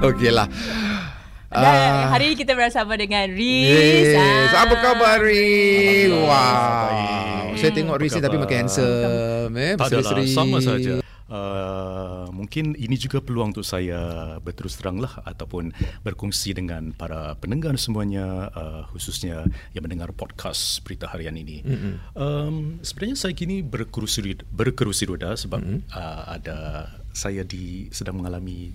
Okeylah. Dan Ah. hari ini kita bersama dengan Riz. Yes. Ah. Apa khabar Riz? Wow. baik. Saya tengok Riz ni tapi makin handsome. Eh, Tak adalah, sama saja. Uh, mungkin ini juga peluang untuk saya berterus terang lah ataupun berkongsi dengan para pendengar semuanya uh, khususnya yang mendengar podcast berita harian ini. Mm-hmm. Um, sebenarnya saya kini berkerusi berkerusi roda sebab mm-hmm. uh, ada saya di sedang mengalami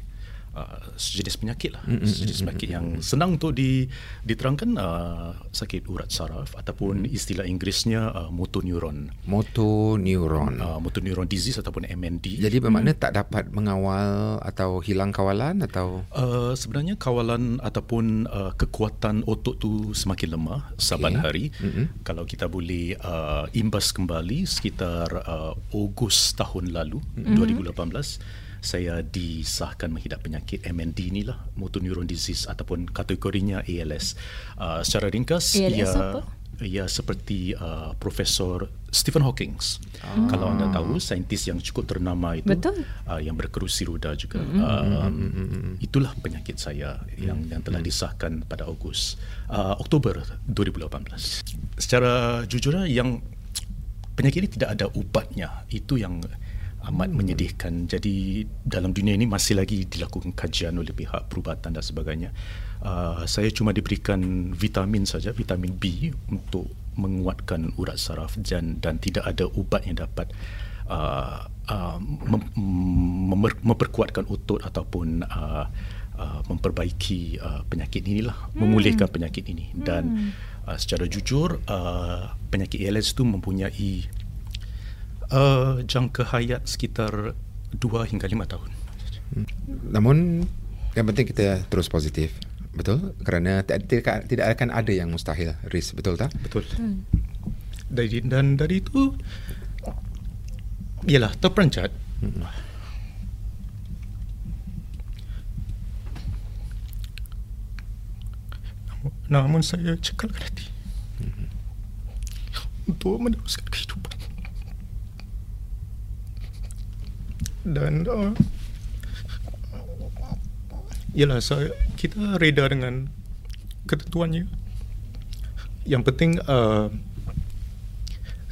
uh, sejenis penyakit lah mm-hmm. sejenis penyakit yang senang untuk di, diterangkan uh, sakit urat saraf ataupun istilah Inggerisnya uh, motor neuron Motor neuron. uh, motor neuron disease ataupun MND. Jadi bermakna tak dapat mengawal atau hilang kawalan atau Uh, sebenarnya kawalan ataupun uh, kekuatan otot tu semakin lemah saban hari. Mm-hmm. Kalau kita boleh uh, imbas kembali sekitar uh, Ogos tahun lalu mm-hmm. 2018 saya disahkan menghidap penyakit MND ni lah motor neuron disease ataupun kategorinya ALS. Uh, secara ringkas ALS ia apa? ia seperti uh, Profesor Stephen Hawking. Oh. Kalau anda tahu saintis yang cukup ternama itu Betul. uh, yang berkerusi roda juga. Mm-hmm. Um, itulah penyakit saya yang yang telah disahkan pada Ogos uh, Oktober 2018. Secara jujurnya yang penyakit ini tidak ada ubatnya. Itu yang amat menyedihkan. Jadi dalam dunia ini masih lagi dilakukan kajian oleh pihak perubatan dan sebagainya. Uh, saya cuma diberikan vitamin saja, vitamin B untuk menguatkan urat saraf dan dan tidak ada ubat yang dapat uh, uh, mem- mem- memperkuatkan otot ataupun uh, uh, memperbaiki uh, penyakit inilah, hmm. memulihkan penyakit ini dan uh, secara jujur uh, penyakit ALS itu mempunyai uh, jangka hayat sekitar 2 hingga 5 tahun. namun yang penting kita terus positif. Betul? Kerana tidak tidak, tidak akan ada yang mustahil Riz, betul tak? Betul. Hmm. Dari dan dari itu ialah terperanjat. Hmm. Namun, namun saya cekalkan hati hmm. untuk meneruskan kehidupan. Dan uh, ialah saya kita reda dengan ketentuannya. Yang penting uh,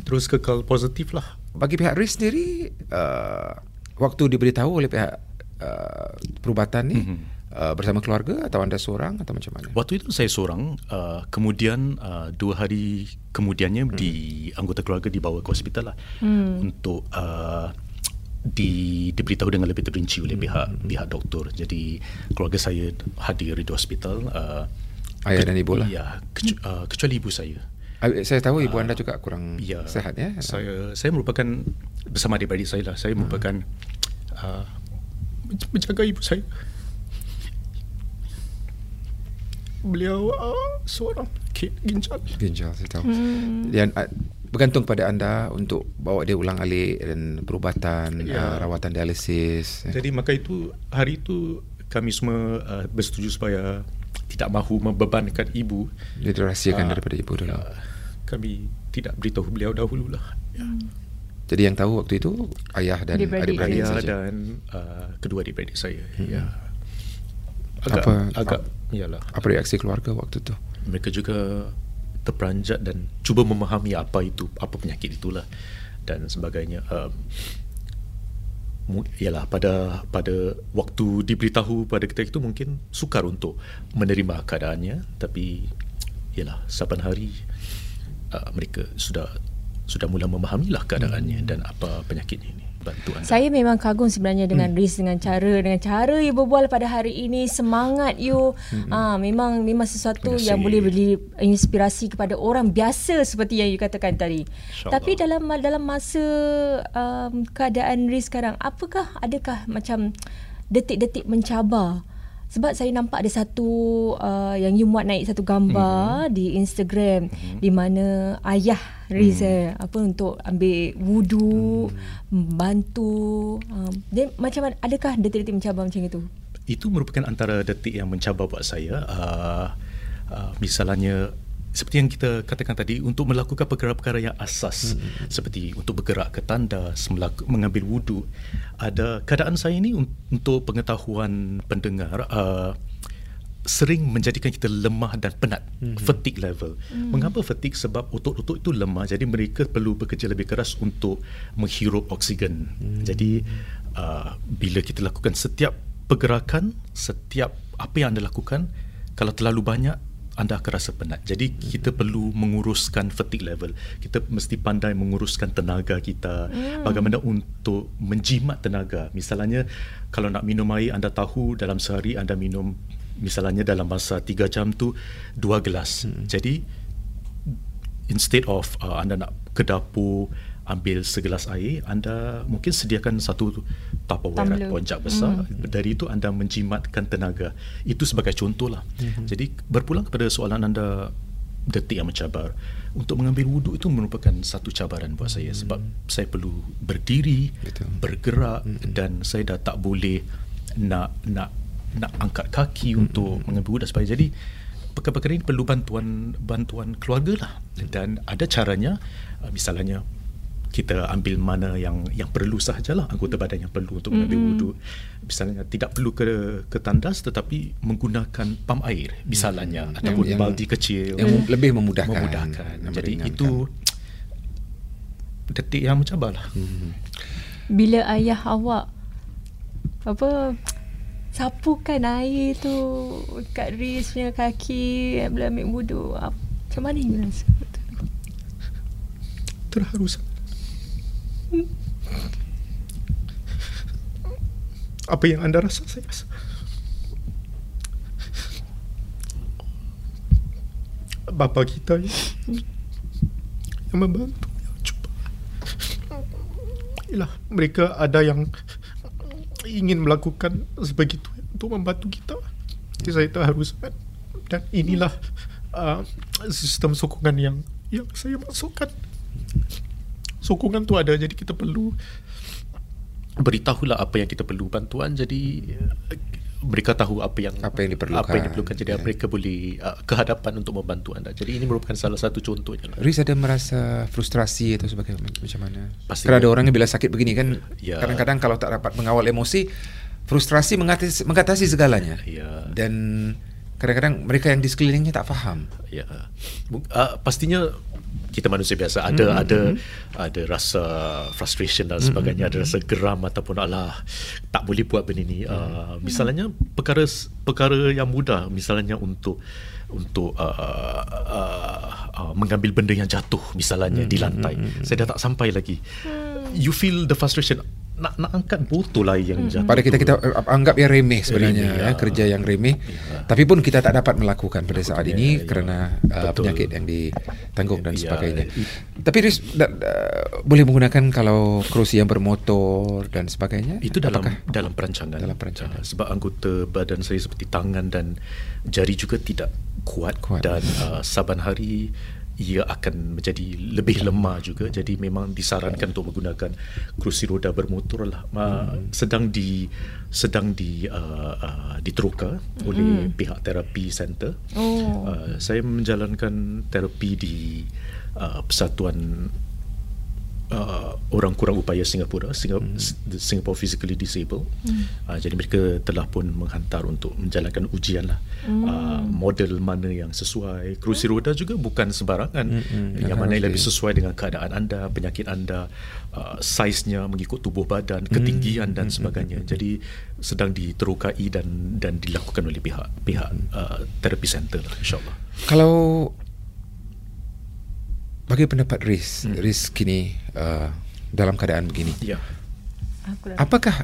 terus kekal positif lah. Bagi pihak Riz sendiri uh, waktu diberitahu oleh pihak uh, perubatan ni Mhm. uh, bersama keluarga atau anda seorang atau macam mana? Waktu itu saya seorang, uh, kemudian uh, dua hari kemudiannya hmm. di anggota keluarga dibawa ke hospital lah hmm. untuk uh, di diberitahu dengan lebih terinci oleh pihak hmm. pihak doktor. Jadi keluarga saya hadir di hospital. Uh, Ayah dan ibu lah. Ya, kecu- uh, kecuali ibu saya. Uh, saya tahu ibu anda juga kurang Ya, sehat ya. Saya saya merupakan bersama adik-beradik saya lah. Saya merupakan uh, menjaga ibu saya. Beliau uh, seorang kid ginjal. ginjal saya tahu. Hmm. Dan uh, bergantung pada anda untuk bawa dia ulang alik dan perubatan, Ya. uh, rawatan dialisis. Jadi maka itu hari itu kami semua uh, bersetuju supaya tidak mahu membebankan ibu. Dia dirahsiakan Ah, daripada ibu dulu. Uh, kami tidak beritahu beliau dahululah. Ya. Jadi yang tahu waktu itu ayah dan Adik-beradik. Saya saja. dan uh, kedua adik-beradik saya. Hmm. Ya. Apa- agak iyalah. Apa reaksi keluarga waktu tu? mereka juga terperanjat dan cuba memahami apa itu apa penyakit itulah dan sebagainya um, ialah pada pada waktu diberitahu pada ketika itu mungkin sukar untuk menerima keadaannya tapi ialah saban hari uh, mereka sudah sudah mula memahamilah keadaannya hmm. dan apa penyakitnya ini bantuan Saya memang kagum sebenarnya dengan hmm. Riz dengan cara dengan cara you berbual pada hari ini semangat you hmm. ah memang memang sesuatu Terima yang boleh beri inspirasi kepada orang biasa seperti yang you katakan tadi. InsyaAllah. Tapi dalam dalam masa um, keadaan Riz sekarang apakah adakah macam detik-detik mencabar? Sebab saya nampak ada satu uh, yang you muat naik satu gambar mm-hmm. di Instagram mm-hmm. di mana ayah Riz mm. eh, apa untuk ambil wudu, mm. bantu. Um, then macam adakah detik-detik mencabar macam itu? itu merupakan antara detik yang mencabar buat saya uh, uh, misalnya seperti yang kita katakan tadi untuk melakukan perkara-perkara yang asas hmm. seperti untuk bergerak ke tandas melaku, mengambil wuduk ada keadaan saya ini un- untuk pengetahuan pendengar uh, sering menjadikan kita lemah dan penat mm-hmm. fatigue level. Mm. Mengapa fatigue? Sebab otot-otot itu lemah jadi mereka perlu bekerja lebih keras untuk menghirup oksigen. Mm. Jadi uh, bila kita lakukan setiap pergerakan, setiap apa yang anda lakukan kalau terlalu banyak anda akan rasa penat. Jadi mm. kita perlu menguruskan fatigue level. Kita mesti pandai menguruskan tenaga kita. Mm. Bagaimana untuk menjimat tenaga. Misalnya kalau nak minum air anda tahu dalam sehari anda minum misalnya dalam masa 3 jam tu dua gelas. Hmm. Jadi instead of uh, anda nak ke dapur ambil segelas air, anda mungkin sediakan satu tupperware atau poncak besar. Hmm. Dari itu anda menjimatkan tenaga. Itu sebagai contoh lah. Hmm. Jadi berpulang kepada soalan anda detik yang mencabar untuk mengambil wuduk itu merupakan satu cabaran buat saya sebab hmm. saya perlu berdiri Betul. bergerak hmm. dan saya dah tak boleh nak nak nak angkat kaki hmm. untuk mengambil wuduk supaya jadi perkara-perkara ini perlu bantuan bantuan keluarga lah dan ada caranya uh, misalnya kita ambil mana yang yang perlu sahajalah anggota badan yang perlu untuk mengambil mm-hmm. wuduk misalnya tidak perlu ke ke tandas tetapi menggunakan pam air misalnya mm-hmm. ataupun yang, baldi kecil yang mm. lebih memudahkan, memudahkan. jadi itu detik yang mencabarlah mm-hmm. bila ayah awak apa sapukan air tu kat Riz punya kaki bila ambil wudu. Macam mana you rasa? Terharu hmm. Apa yang anda rasa saya rasa. Bapa kita ya, yang membantu yang cuba. Yalah, mereka ada yang ingin melakukan sebegitu untuk membantu kita. Jadi saya harus dan inilah uh, sistem sokongan yang yang saya masukkan. Sokongan tu ada jadi kita perlu beritahulah apa yang kita perlu bantuan jadi mereka tahu apa yang apa yang diperlukan apa yang diperlukan jadi yeah. mereka boleh uh, kehadapan untuk membantu anda jadi ini merupakan salah satu contohnya lah. Riz ada merasa frustrasi atau sebagainya macam mana Pasti kerana ada orang yang bila sakit begini kan yeah. kadang-kadang kalau tak dapat mengawal emosi frustrasi mengatasi, mengatasi segalanya yeah. dan kadang-kadang mereka yang di sekelilingnya tak faham ya uh, pastinya kita manusia biasa ada mm-hmm. ada ada rasa frustration dan sebagainya mm-hmm. ada rasa geram ataupun alah tak boleh buat benda ni uh, misalnya perkara perkara yang mudah misalnya untuk untuk uh, uh, uh, mengambil benda yang jatuh misalnya mm-hmm. di lantai mm-hmm. saya dah tak sampai lagi mm. you feel the frustration nak nak angkat botol air yang jatuh. Pada kita kita anggap yang remeh sebenarnya remeh, ya. ya kerja yang remeh. Ya. Tapi pun kita tak dapat melakukan pada saat ini ya, kerana ya. Uh, penyakit yang ditanggung dan ya. sebagainya. Tapi Riz da, da, boleh menggunakan kalau kerusi yang bermotor dan sebagainya? Itu dalam Apakah? dalam perancangan. Dalam perancangan. Uh, sebab anggota badan saya seperti tangan dan jari juga tidak kuat, kuat. dan uh, saban hari ia akan menjadi lebih lemah juga jadi memang disarankan untuk menggunakan kerusi roda bermotor lah hmm. sedang di sedang di uh, uh, diteroka hmm. oleh pihak terapi center oh. uh, saya menjalankan terapi di uh, persatuan uh, orang kurang upaya Singapura Singapura, hmm. Singapore physically disabled hmm. uh, jadi mereka telah pun menghantar untuk menjalankan ujian lah hmm. uh, model mana yang sesuai kerusi roda juga bukan sembarangan hmm. Hmm. yang mana yang lebih sesuai dengan keadaan anda penyakit anda uh, saiznya mengikut tubuh badan ketinggian hmm. dan hmm. sebagainya hmm. jadi sedang diterokai dan dan dilakukan oleh pihak pihak uh, terapi center lah insyaallah kalau bagi pendapat Riz, hmm. Riz kini uh, dalam keadaan begini. Ya. Apakah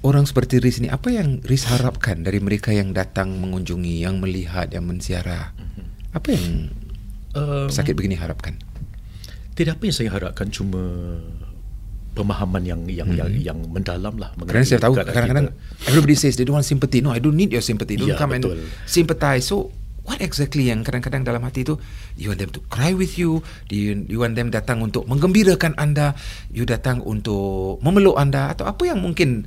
orang seperti Riz ini apa yang Riz harapkan dari mereka yang datang mengunjungi, yang melihat, yang menziarah? Hmm. Apa yang um, sakit begini harapkan? Tidak apa yang saya harapkan cuma pemahaman yang yang hmm. yang, yang mendalam lah Kerana saya tahu kadang-kadang everybody says they don't want sympathy. No, I don't need your sympathy. Don't ya, come betul. and sympathize. So what exactly yang kadang-kadang dalam hati itu you want them to cry with you you, you want them datang untuk menggembirakan anda you datang untuk memeluk anda atau apa yang mungkin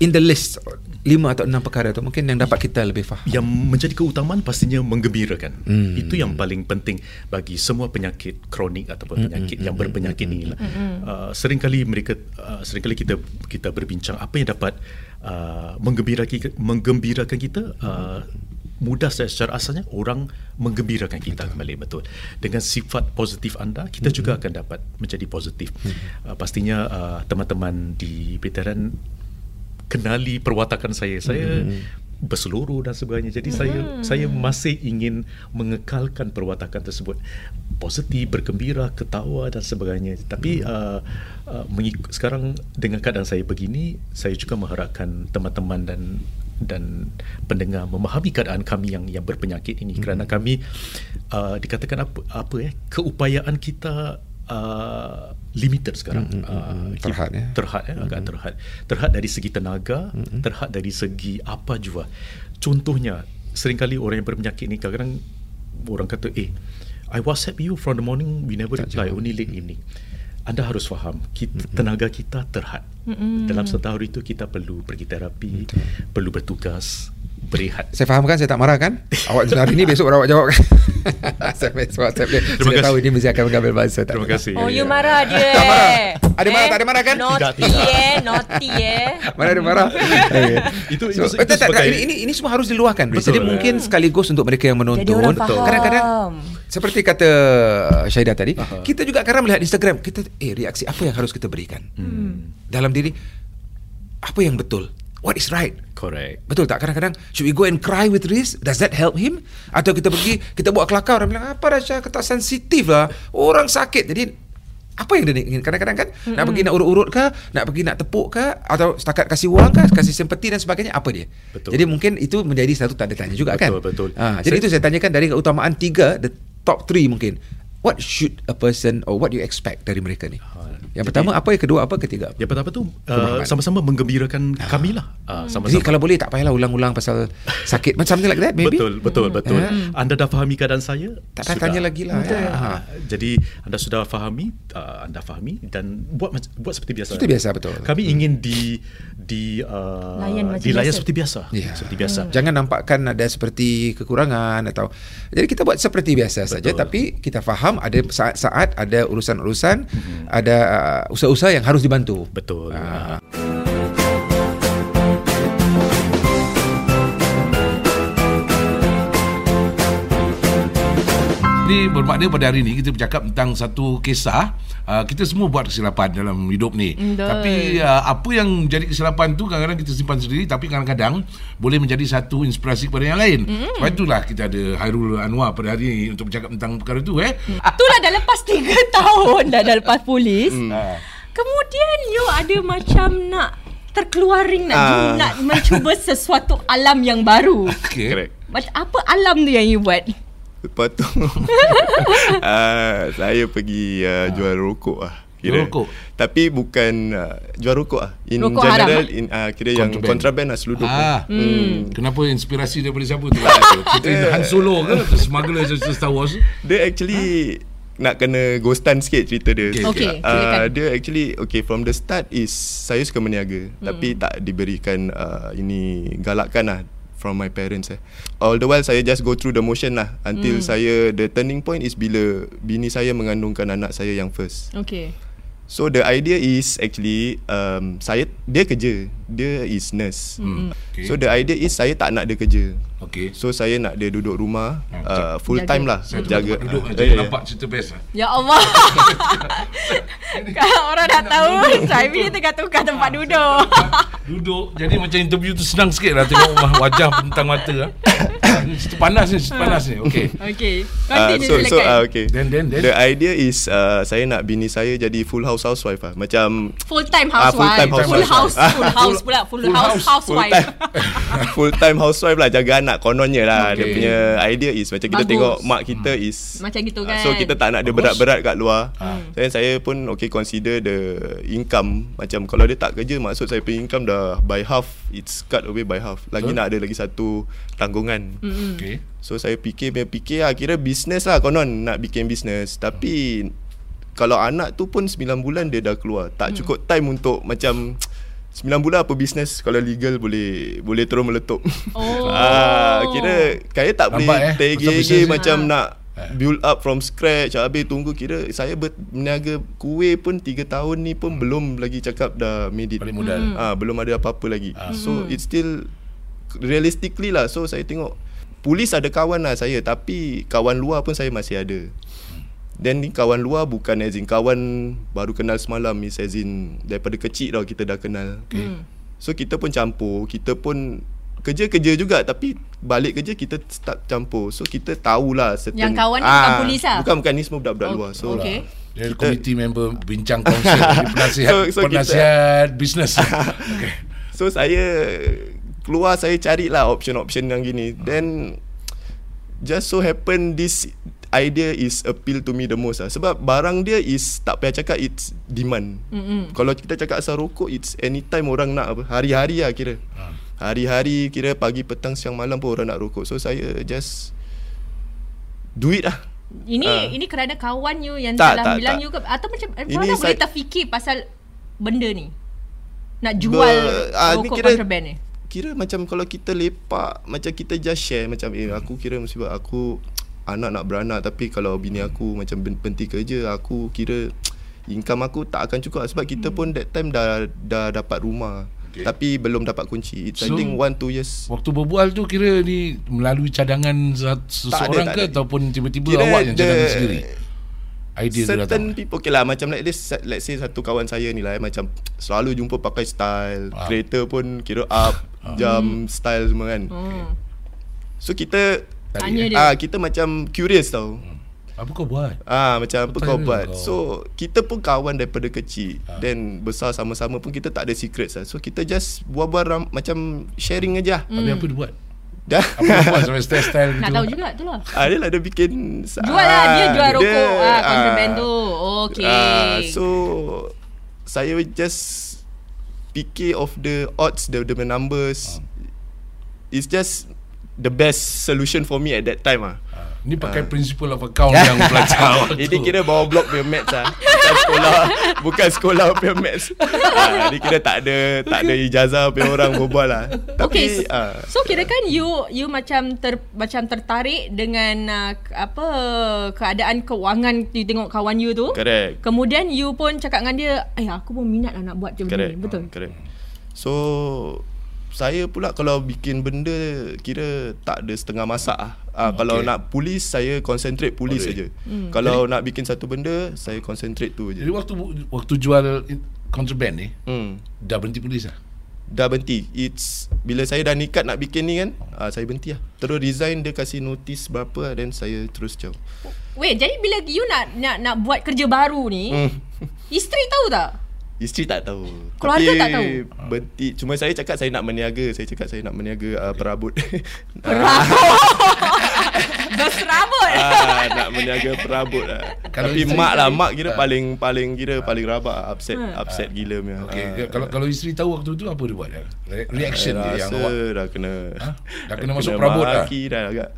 in the list lima atau enam perkara tu mungkin yang dapat kita lebih faham. Yang menjadi keutamaan pastinya menggembirakan. Hmm. Itu yang paling penting bagi semua penyakit kronik ataupun hmm, penyakit hmm. yang berpenyakit ini. Hmm. Uh, seringkali mereka uh, seringkali kita kita berbincang apa yang dapat uh, menggembirakan menggembirakan kita uh, mudah saya secara asalnya orang menggembirakan kita betul. kembali betul dengan sifat positif anda kita mm-hmm. juga akan dapat menjadi positif mm-hmm. uh, pastinya uh, teman-teman di veteran kenali perwatakan saya saya mm-hmm berseluruh dan sebagainya. Jadi hmm. saya saya masih ingin mengekalkan perwatakan tersebut positif, bergembira, ketawa dan sebagainya. Tapi hmm. uh, uh, mengik- sekarang dengan keadaan saya begini, saya juga mengharapkan teman-teman dan dan pendengar memahami keadaan kami yang yang berpenyakit ini hmm. kerana kami uh, dikatakan apa apa ya keupayaan kita uh, limited sekarang mm-hmm. uh, terhad ya terhad ya agak mm-hmm. terhad terhad dari segi tenaga mm-hmm. terhad dari segi apa juga contohnya seringkali orang yang berpenyakit ni kadang-kadang orang kata eh I WhatsApp you from the morning we never reply only late evening anda harus faham kita, mm-hmm. tenaga kita terhad mm-hmm. dalam setahun itu kita perlu pergi terapi Betul. perlu bertugas berehat. Saya faham kan, saya tak marah kan? Awak hari ni besok awak jawab kan? saya WhatsApp dia. Terima saya kasih. tahu ini mesti akan mengambil bahasa. Terima kasih. Oh, you marah dia. tak marah. Ada marah, eh? tak ada marah kan? Naughty eh, naughty eh. Mana ada marah? itu, itu, so, itu, itu, sebagai... ini, ini, ini semua harus diluahkan. Betul, Jadi mungkin sekaligus untuk mereka yang menonton. Jadi orang faham. Kadang-kadang, seperti kata Syahidah tadi, uh-huh. kita juga kadang melihat Instagram, kita eh reaksi apa yang harus kita berikan? Hmm. Dalam diri, apa yang betul? what is right. Correct. Betul tak? Kadang-kadang, should we go and cry with Riz? Does that help him? Atau kita pergi, kita buat kelakar, orang bilang, apa Rasha, kata sensitif lah. Orang sakit. Jadi, apa yang dia ingin? Kadang-kadang kan, mm-hmm. nak pergi nak urut-urut ke? Nak pergi nak tepuk ke? Atau setakat kasih wang ke? Kasih sempati dan sebagainya? Apa dia? Betul. Jadi, mungkin itu menjadi satu tanda tanya juga betul, kan? Betul, betul. Ha, jadi, saya, itu saya tanyakan dari keutamaan tiga, the top three mungkin. What should a person or what you expect dari mereka ni? Ha, yang Jadi, pertama apa yang kedua apa ketiga? Yang pertama tu uh, sama-sama menggembirakan ah. kami lah. Uh, sama-sama. Jadi kalau boleh tak payahlah ulang-ulang pasal sakit macam something like that maybe. Betul betul hmm. betul. Yeah. Anda dah fahami keadaan saya? Tak payah tanya lagi lah. Ya. Uh, jadi anda sudah fahami, uh, anda fahami dan buat buat seperti biasa. Seperti biasa betul. Kami hmm. ingin di di uh, layan dilayan seperti biasa. Yeah. Seperti biasa. Hmm. Jangan nampakkan ada seperti kekurangan atau jadi kita buat seperti biasa betul. saja tapi kita faham ada saat-saat ada urusan-urusan hmm. ada uh, usaha-usaha yang harus dibantu. Betul. Uh. Ini bermakna pada hari ini kita bercakap tentang satu kisah uh, kita semua buat kesilapan dalam hidup ni. Betul. Tapi uh, apa yang jadi kesilapan tu kadang-kadang kita simpan sendiri tapi kadang-kadang boleh menjadi satu inspirasi kepada yang lain. Mm. Sebab itulah kita ada Hairul Anwar pada hari ini untuk bercakap tentang perkara tu eh. Mm. Itulah dah lepas 3 tahun dah dah lepas polis. Mm. Kemudian you ada macam nak terkeluaring nak uh. nak mencuba sesuatu alam yang baru. Okay. Macam apa alam tu yang you buat? Lepas tu uh, Saya pergi uh, jual rokok lah Kira. Rokok? Tapi bukan uh, jual rokok lah In rokok general in, uh, Kira yang kontraben lah seluduk ah. hmm. Hmm. Kenapa inspirasi daripada siapa tu? Kita Han Solo ke? Smuggler Star Wars Dia actually ha? Nak kena ghostan sikit cerita dia Okay, okay uh, Dia actually Okay from the start is Saya suka meniaga hmm. Tapi tak diberikan uh, Ini galakkan lah from my parents eh. All the while saya just go through the motion lah until mm. saya the turning point is bila bini saya mengandungkan anak saya yang first. Okay. So the idea is actually um, saya dia kerja, dia is nurse. Mm. Okay. So the idea is saya tak nak dia kerja. Okay. So saya nak dia duduk rumah hmm. uh, full jaga. time lah saya jaga. Duduk uh, jaga nampak cerita best lah. Ya Allah. Kalau orang dah tahu saya ni tengah tukar tempat duduk. duduk jadi macam interview tu senang sikit lah tengok wajah bentang mata lah. cerita panas ni, cerita panas ni. Okay. Okay. Uh, so, so uh, okay. Then, then, then. The idea is uh, saya nak bini saya jadi full house housewife lah. Macam full time housewife. Uh, full time housewife. Full house, full house pula. Full, full house, house housewife. Full time, full time housewife lah jaga anak kononnya lah okay. dia punya idea is macam kita Bagus. tengok mak kita hmm. is macam gitu kan so kita tak nak dia berat-berat kat luar hmm. saya saya pun okay consider the income macam kalau dia tak kerja maksud saya punya income dah by half it's cut away by half lagi so? nak ada lagi satu tanggungan hmm. okay so saya fikir punya fikir lah kira business lah konon nak bikin business tapi kalau anak tu pun 9 bulan dia dah keluar tak hmm. cukup time untuk macam 9 bulan apa bisnes kalau legal boleh boleh terus meletup. Oh. ah, kira kaya tak Nampak boleh eh? tege macam ha. nak build up from scratch habis tunggu kira saya berniaga kuih pun 3 tahun ni pun hmm. belum lagi cakap dah made it. Balik modal. Hmm. Ah, belum ada apa-apa lagi. Hmm. So it's still realistically lah. So saya tengok polis ada kawan lah saya tapi kawan luar pun saya masih ada. Dan ni kawan luar bukan as in kawan baru kenal semalam ni as in daripada kecil tau kita dah kenal. Okay. Hmm. So kita pun campur, kita pun kerja-kerja juga tapi balik kerja kita start campur. So kita tahulah certain Yang kawan ni ah, bukan polis lah. Bukan bukan ni semua budak-budak oh, luar. So okay. Dia kita, committee member bincang konsep penasihat so, so penasihat bisnes. okay. So saya keluar saya carilah option-option yang gini. Then just so happen this idea is appeal to me the most lah. Sebab barang dia is tak payah cakap it's demand. Mm-hmm. Kalau kita cakap asal rokok it's anytime orang nak apa. Hari-hari lah kira. Ha. Hari-hari kira pagi petang siang malam pun orang nak rokok. So saya just do it lah. Ini uh. ini kerana kawan you yang tak, telah tak, bilang tak. you ke atau macam ini mana boleh terfikir pasal benda ni? Nak jual Ber, uh, rokok kira, contraband ni? Kira macam kalau kita lepak macam kita just share macam eh aku kira musibah aku anak nak beranak tapi kalau bini aku macam berhenti kerja aku kira income aku tak akan cukup sebab kita pun that time dah dah dapat rumah okay. tapi belum dapat kunci it's so, I think 1 2 years waktu berbual tu kira ni melalui cadangan seseorang ke ataupun tiba-tiba kira awak yang cadangan sendiri idea certain people okay lah macam like this let's say satu kawan saya ni lah eh, macam selalu jumpa pakai style ah. kereta pun kira up ah. jam hmm. style semua kan hmm. so kita Tanya dia. Ah kita macam curious tau. Hmm. Apa kau buat? Ah macam apa, apa kau buat? Kau? So kita pun kawan daripada kecil ha. then besar sama-sama pun kita tak ada secret lah. So kita just buat-buat macam sharing aja. Hmm. Tapi apa dia buat? Dah. Apa dia buat sampai style style Nak tahu juga tu lah. Ah dia lah dia bikin Jual lah dia jual rokok dia, ah kontraben tu. Okay. Ah, so saya just fikir of the odds the the numbers. Ha. It's just the best solution for me at that time ah. Uh, ni pakai uh. principle of account yang belajar waktu. Ini kira bawa blok punya maths ah. Bukan sekolah, bukan sekolah punya maths. Ah, ini kira tak ada tak ada ijazah punya orang berbual lah. Tapi okay, uh, so kira kan you you macam ter macam tertarik dengan uh, apa keadaan kewangan you tengok kawan you tu. Correct. Kemudian you pun cakap dengan dia, "Eh, aku pun minat lah nak buat macam ni." Betul. Correct. So saya pula kalau bikin benda kira tak ada setengah masak ah. Uh, okay. Kalau nak polis saya concentrate polis saja. Hmm. Kalau Jadi, nak bikin satu benda saya concentrate tu aja. Jadi waktu waktu jual contraband ni hmm. dah berhenti polis ah. Dah berhenti. It's bila saya dah nikat nak bikin ni kan, uh, saya berhenti lah. Terus resign dia kasih notice berapa then saya terus jauh. Wait, jadi bila you nak nak nak buat kerja baru ni, hmm. isteri tahu tak? Isteri tak tahu. Keluarga Tapi tak tahu. Berhenti. Cuma saya cakap saya nak meniaga. Saya cakap saya nak meniaga uh, perabot. Perabot. Berserabot. ah, nak meniaga perabot lah. Tapi mak lah, mak kira uh, paling paling kira uh, paling rabak, upset, uh, upset gila punya. Okay. Uh, kalau kalau isteri tahu waktu tu apa dia buat? Reaction dia yang awak dah kena ha? dah kena masuk perabot dah. dah agak.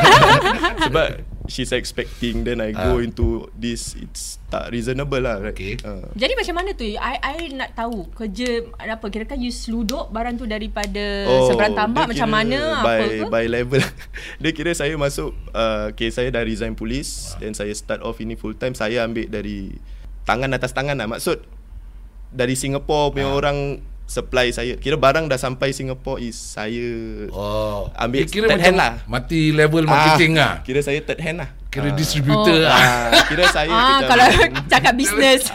Sebab she's expecting then I go uh. into this it's tak reasonable lah right? okay. uh. jadi macam mana tu I, I nak tahu kerja apa kira kan you seluduk barang tu daripada oh, seberang tambak macam mana by, apa ke by level dia kira saya masuk uh, okay saya dah resign polis uh. then saya start off ini full time saya ambil dari tangan atas tangan lah maksud dari Singapore punya uh. orang supply saya. Kira barang dah sampai Singapore is saya oh. ambil kira third hand lah. Mati level marketing ah, lah. Kira saya third hand lah. Kira ah. distributor oh. lah. Ah, kira saya ah, kalau cakap bisnes.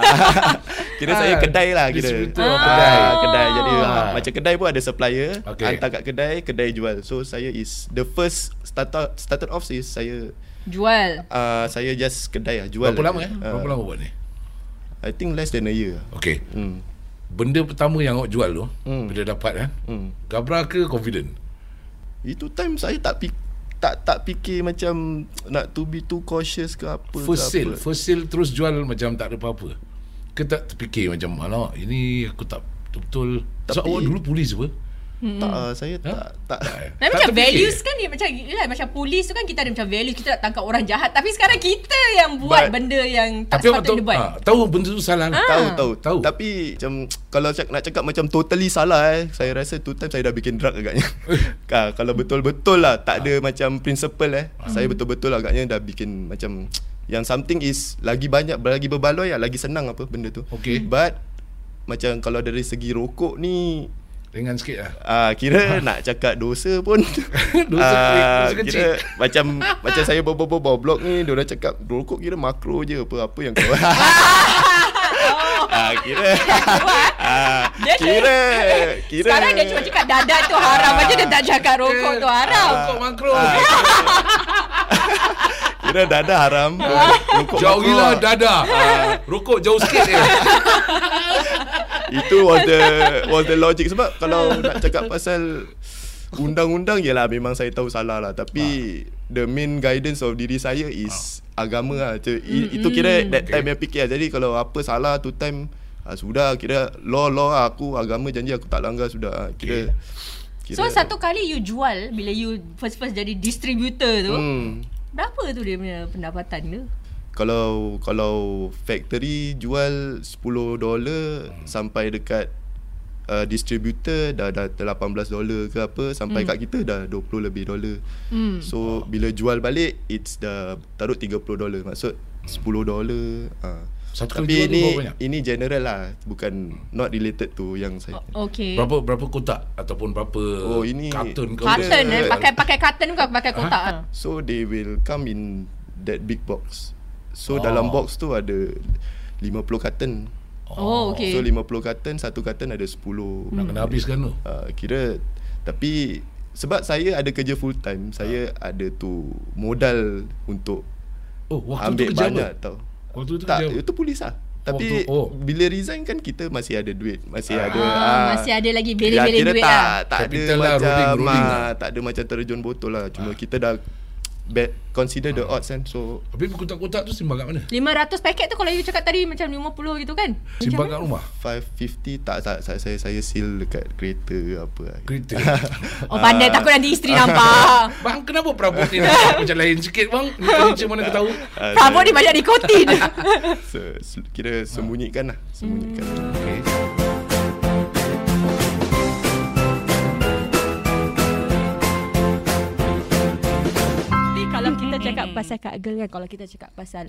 kira ah. saya kedai lah. Kira. Distributor ah. kedai. kedai. Jadi ah. macam kedai pun ada supplier. Okay. Hantar kat kedai, kedai jual. So saya is the first started started off is saya jual. Uh, saya just kedai lah. Jual. Berapa lama eh? Berapa lama buat ni? I think less than a year. Okay. Hmm benda pertama yang awak jual tu hmm. bila dapat kan hmm. gabra ke confident itu time saya tak pi- tak tak fikir macam nak to be too cautious ke apa first ke sale apa. first sale terus jual macam tak ada apa-apa ke tak terfikir macam mana ini aku tak betul-betul Tapi, so awak dulu polis apa Hmm. Tak, uh, saya tak huh? tak. tak macam values kan ni macam yalah, macam polis tu kan kita ada macam values kita nak tangkap orang jahat tapi sekarang kita yang buat But, benda yang tak sepatutnya buat. Uh, tahu benda tu salah. Ah. Tahu tahu tahu. Tapi macam kalau cak, nak cakap macam totally salah eh saya rasa tu time saya dah bikin drug agaknya. kalau betul-betul lah tak ada uh. macam principle eh. Uh. Saya betul-betul agaknya dah bikin macam yang something is lagi banyak lagi berbaloi lah, lagi senang apa benda tu. Okay. But macam kalau dari segi rokok ni Ringan sikit lah. Uh, Kira nak cakap dosa pun. Dosa, uh, dosa kecil. Kira macam Macam saya bawa-bawa blog ni Dia orang cakap Rokok kira makro je? Apa-apa yang kau Ah, kira. Ah, kira kira. sekarang dia cuma cakap dada tu haram aja dia tak cakap rokok tu haram. Rokok makro kira dada haram rokok jauh gila dada rokok jauh sikit je itu was the was the logic sebab kalau nak cakap pasal undang-undang lah memang saya tahu salah lah tapi ha. the main guidance of diri saya is ha. agama lah mm, itu kira that time okay. yang fikir lah. jadi kalau apa salah tu time ha, sudah kira law law lah. aku agama janji aku tak langgar sudah kira, okay. kira so satu kali you jual bila you first first jadi distributor tu hmm. Berapa tu dia punya pendapatan tu kalau kalau factory jual 10 dolar hmm. sampai dekat uh, distributor dah dah 18 dolar ke apa sampai hmm. kat kita dah 20 lebih dolar. Hmm. So bila jual balik it's dah taruh 30 dolar maksud 10 dolar. Uh. Satu Tapi ini ini general lah bukan not related to yang saya. Oh, okay. Berapa berapa kotak ataupun berapa oh, ini karton kau? Karton eh pakai pakai karton ke pakai kotak? Ha? So they will come in that big box. So oh. dalam box tu ada 50 carton. Oh, okay. So 50 carton, satu carton ada 10. Nak kena habiskan tu. Uh, kira tapi sebab saya ada kerja full time, saya uh. ada tu modal untuk Oh, waktu ambil tu kerja banyak apa? tau. Waktu tu tak, kerja. itu polis lah. Tapi oh. bila resign kan kita masih ada duit, masih ah. ada ah, masih ada lagi beli-beli ya, duit tak, lah. Tak ada lah, macam rolling, rolling lah. tak ada macam terjun botol lah. Cuma ah. kita dah bet consider the odds kan so tapi kotak-kotak tu simbang kat mana? 500 paket tu kalau you cakap tadi macam 50 gitu kan. Simbang kat rumah? 550 tak, tak saya saya saya seal dekat kereta apa. Kereta? Oh pandai takut nanti isteri nampak. Bang kenapa perabot ni? Nampak macam lain sikit bang. Macam mana kau tahu? Perabot ni banyak nikotin so, kira sembunyikan lah sembunyikan. Hmm. okay. Cakap pasal Kak Girl kan Kalau kita cakap pasal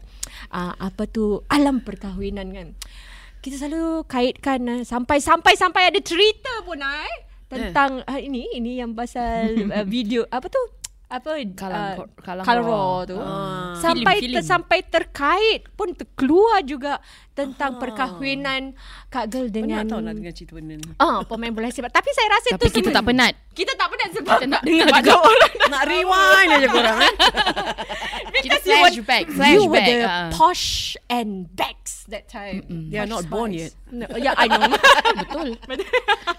uh, Apa tu Alam perkahwinan kan Kita selalu kaitkan uh, Sampai Sampai sampai ada cerita pun uh, Tentang uh, Ini Ini yang pasal uh, Video Apa tu apa kalang uh, kalang, kalang tu. Uh, sampai film, ter, sampai terkait pun terkeluar juga tentang uh, perkahwinan Kak Girl dengan penat tahu nak dengar cerita benda ni ah uh, pemain bola sepak tapi saya rasa tapi tu kita tak penat kita tak penat sebab kita nak dengar juga orang nak rewind aja korang eh kita flashback flashback you were the uh. posh and backs that time Mm-mm. they are not born yet no, yeah I know betul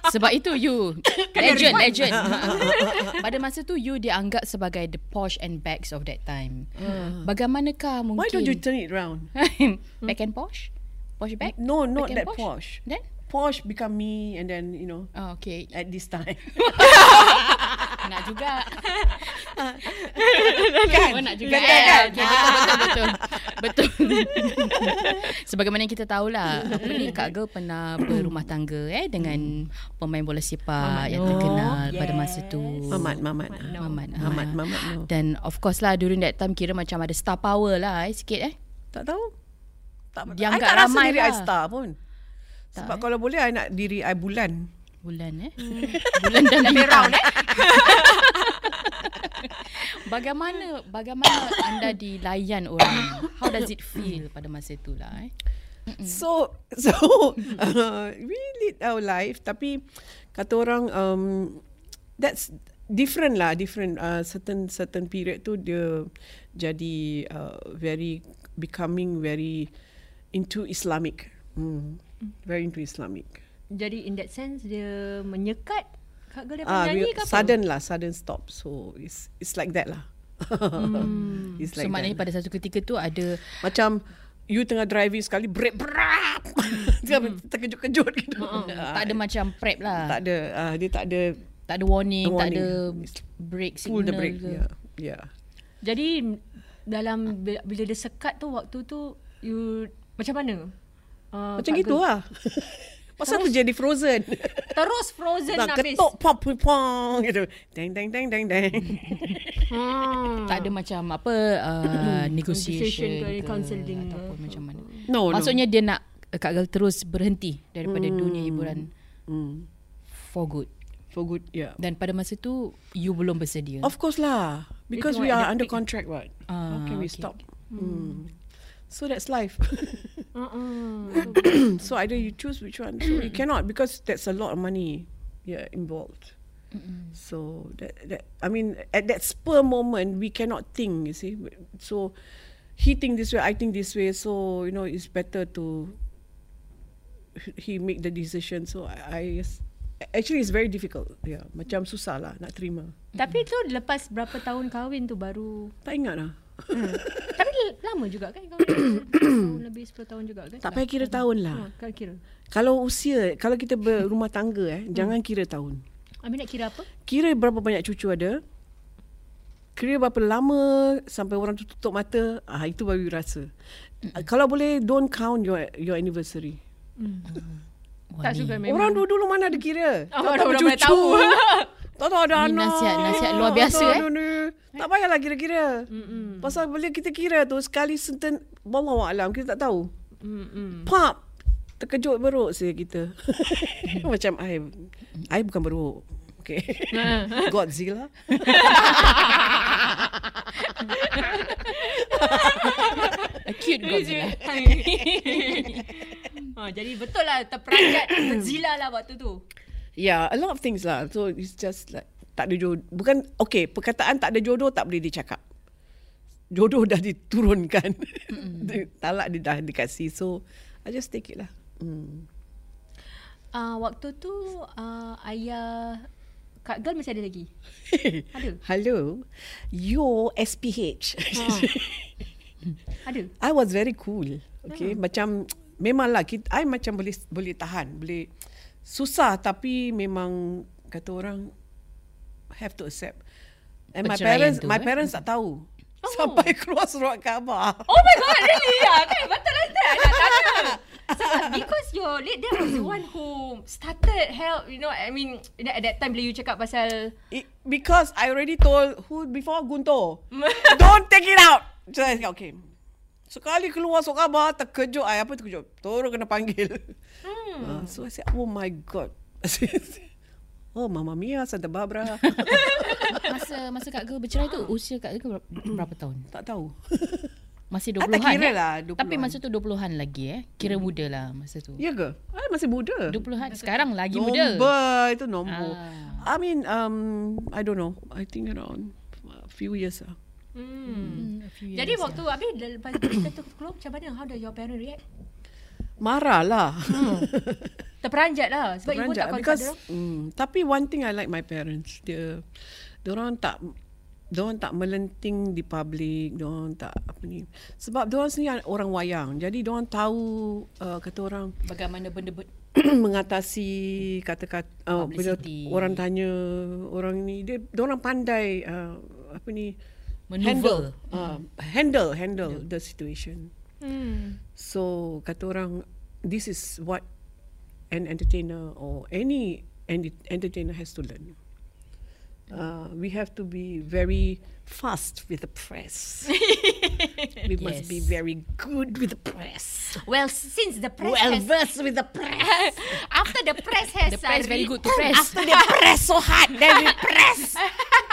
sebab itu you legend legend pada masa tu you dianggap sebagai the posh and bags of that time. Uh. Bagaimanakah mungkin? Why don't you turn it round? back and posh? Posh back? No, not that posh. posh. Then? Posh become me and then, you know. Oh, okay. At this time. nak juga. kan? Oh, nak juga. Kan? Eh, okay, betul, betul, betul. betul. Sebagaimana kita tahulah, apa ni, Kak Girl pernah berumah tangga eh dengan pemain bola sepak yang terkenal pada masa tu. Mamat, Mamat. Mamat, no. Mamat, Mamat. No. Dan of course lah, during that time kira macam ada star power lah eh, sikit eh. Tak tahu. Tak, Dia tak ramai rasa diri lah. I star pun. Tak, Sebab eh? kalau boleh, I nak diri I bulan. Bulan eh. Hmm. Bulan dan bintang. eh. bagaimana bagaimana anda dilayan orang? How does it feel pada masa itulah eh? So so uh, we lead our life tapi kata orang um, that's different lah different uh, certain certain period tu dia jadi uh, very becoming very into Islamic. Mm. Very into Islamic. Jadi in that sense dia menyekat Kak Girl dia ah, nyanyi ke apa? Sudden lah, sudden stop. So it's it's like that lah. hmm. it's like so maknanya pada satu ketika tu ada macam you tengah driving sekali brake berat. Hmm. terkejut-kejut gitu. Uh-uh. tak ada macam prep lah. Tak ada. Uh, dia tak ada Tak ada warning, warning. tak ada break signal Pull the break, ke. Yeah. yeah. Jadi dalam bila dia sekat tu waktu tu you macam mana? Uh, macam gitu lah. Pasal tu jadi frozen. Terus frozen nak habis. Ketuk pop pop gitu. Deng deng deng deng deng. hmm. Tak ada macam apa uh, negotiation ke counselling ataupun macam mana. No, Maksudnya no. dia nak Kak Gal terus berhenti daripada hmm. dunia hiburan. Hmm. For good. For good, yeah. Dan pada masa tu you belum bersedia. Of course lah. Because we are under contract, what? Uh, How can we okay. stop? Hmm. hmm. So that's life. uh-uh. so either you choose which one. So you cannot because that's a lot of money yeah involved. Mm-mm. So that that I mean at that spur moment we cannot think. You see, so he think this way, I think this way. So you know it's better to he make the decision. So I, I actually it's very difficult. Yeah, macam susah lah nak terima. Tapi tu lepas berapa tahun kahwin tu baru? Tak ingat lah. Hmm. Lama juga kan kau tahun lebih 10 tahun juga kan? Tak payah kira tahun lah. Ha, kira. Kalau usia, kalau kita berumah tangga eh, hmm. jangan kira tahun. Abi nak kira apa? Kira berapa banyak cucu ada. Kira berapa lama sampai orang tu tutup mata, ah itu baru rasa. Hmm. Kalau boleh don't count your your anniversary. Hmm. Tak suka memang. Orang dulu-dulu mana ada kira? Oh, orang cucu. tahu. Tak tahu ada anak. Nasihat, nasihat luar biasa tak eh. Ni. Tak payahlah kira-kira. Mm-mm. Pasal bila kita kira tu sekali senten bawa alam kita tak tahu. Mm-mm. Pop. Terkejut beruk saya kita. Macam I. I bukan beruk. Okay. Godzilla. A cute Godzilla. ha, jadi betul lah terperanjat Godzilla lah waktu tu. Yeah, a lot of things lah. So it's just like tak ada jodoh. Bukan okay, perkataan tak ada jodoh tak boleh dicakap. Jodoh dah diturunkan. Mm. Talak dia dah dikasih. So I just take it lah. Mm. Uh, waktu tu uh, ayah Kak Girl masih ada lagi? ada? Hello. Your SPH. Ha. ada? I was very cool. Okay. Hmm. Macam memanglah kita, I macam boleh boleh tahan. Boleh susah tapi memang kata orang have to accept. And my parents tu, my eh? parents tak tahu. Oh. Sampai keluar surat khabar. Oh my god, really? Ya, okay, betul lah tak nak tanya. because your late dad was the one who started help, you know, I mean, at that time bila you cakap pasal... It, because I already told who before Gunto, don't take it out. So I said, okay. Sekali keluar surat khabar, terkejut. Ay, apa terkejut? Turun kena panggil. Hmm. Uh, so I said, oh my God. oh, Mama Mia, Santa Barbara. masa masa Kak Ge bercerai tu, usia Kak Ge berapa, tahun? Tak tahu. Masih 20-an ah, kira eh? lah, 20 Tapi masa tu 20-an lagi eh. Kira hmm. muda lah masa tu. Ya ke? Ah, masih muda. 20-an. Sekarang lagi nombor, muda. Nombor, itu nombor. Ah. I mean, um, I don't know. I think around a few years lah. Hmm. Hmm. Jadi waktu habis lepas kita tu keluar macam mana? How did your parents react? Marah lah. Hmm. Terperanjat lah. Sebab Terperanjat ibu tak because, mm, Tapi one thing I like my parents. Dia, dia orang tak dia orang tak melenting di public, dia orang tak apa ni. Sebab dia orang sendiri orang wayang. Jadi dia orang tahu uh, kata orang bagaimana benda mengatasi kata-kata uh, bila orang tanya orang ni dia dia orang pandai uh, apa ni Maneuver. handle uh, handle handle the situation. Hmm. So kata orang this is what an entertainer or any entertainer has to learn. Uh, we have to be very fast with the press. we yes. must be very good with the press. Well, since the press well versed with the press. after the press has the press uh, very good to press. After the press so hard, then we press.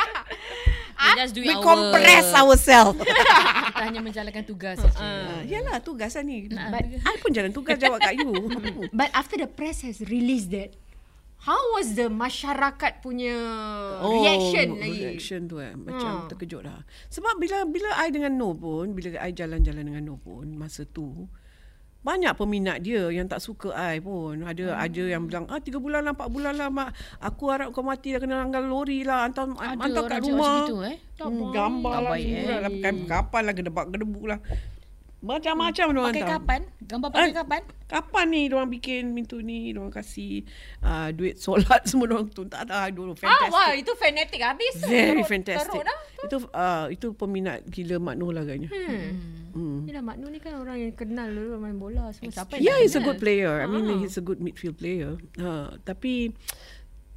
We just do we our compress ourselves. Kita hanya menjalankan tugas saja. Uh, yalah tugas lah ni. But I pun jalan tugas jawab kat you. But after the press has released that, how was the masyarakat punya oh, reaction lagi? Reaction tu eh. Macam uh. terkejut lah. Sebab bila bila I dengan No pun, bila I jalan-jalan dengan No pun, masa tu, banyak peminat dia yang tak suka I pun. Ada hmm. ada yang bilang, ah tiga bulan lah, empat bulan lah mak. Aku harap kau mati dah kena langgar lori lah. Hantar, ada hantar kat rumah. Ada gitu eh? Hmm, gambar lah. Eh. lah. Kapan lah gedebak gedebu lah. Macam-macam hmm. Pakai kapan? Gambar pakai eh, kapan? Kapan ni orang bikin pintu ni, orang kasih uh, duit solat semua orang tu tak ada dulu fantastic. Ah, wah, itu fanatik habis. Very teruk, fantastic. Teruk dah, itu uh, itu peminat gila Makno lah agaknya. Hmm. hmm. Yalah Makno ni kan orang yang kenal dulu main bola semua. Siapa yeah, he's a good player. I mean, uh. he's a good midfield player. Uh, tapi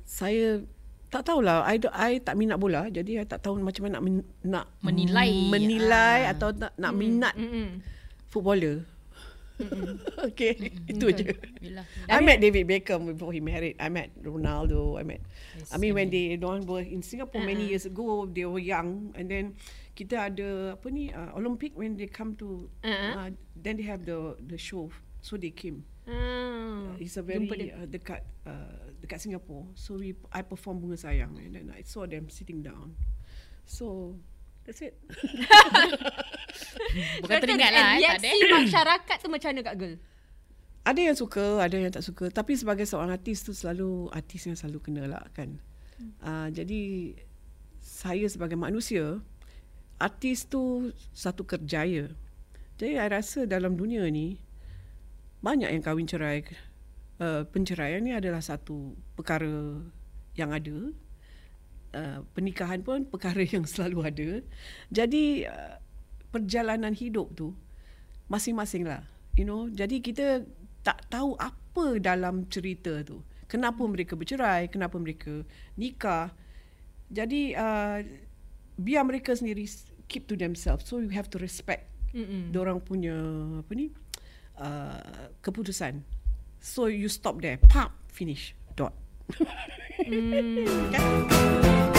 saya tak tahulah I, I tak minat bola jadi I tak tahu macam mana nak men, nak menilai menilai uh. atau nak, nak mm. minat mm. footballer okay mm-hmm. itu aja I met David Beckham before he married I met Ronaldo I met yes, I mean when they don't were in Singapore uh-huh. many years ago they were young and then kita ada apa ni uh, Olympic when they come to uh-huh. uh, then they have the the show so they came uh, it's a very uh, dekat uh, dekat Singapore. So we I perform bunga sayang and then I saw them sitting down. So that's it. Bukan teringat lah eh, Reaksi masyarakat tu macam mana Kak Girl? Ada yang suka, ada yang tak suka. Tapi sebagai seorang artis tu selalu artis yang selalu kena lah kan. Hmm. Uh, jadi saya sebagai manusia, artis tu satu kerjaya. Jadi saya rasa dalam dunia ni banyak yang kahwin cerai uh, penceraian ni adalah satu perkara yang ada. Uh, pernikahan pun perkara yang selalu ada. Jadi uh, perjalanan hidup tu masing-masing lah. You know, jadi kita tak tahu apa dalam cerita tu. Kenapa mereka bercerai, kenapa mereka nikah. Jadi uh, biar mereka sendiri keep to themselves. So you have to respect mm orang punya apa ni uh, keputusan. So you stop there. Pop, finish. Dot. mm.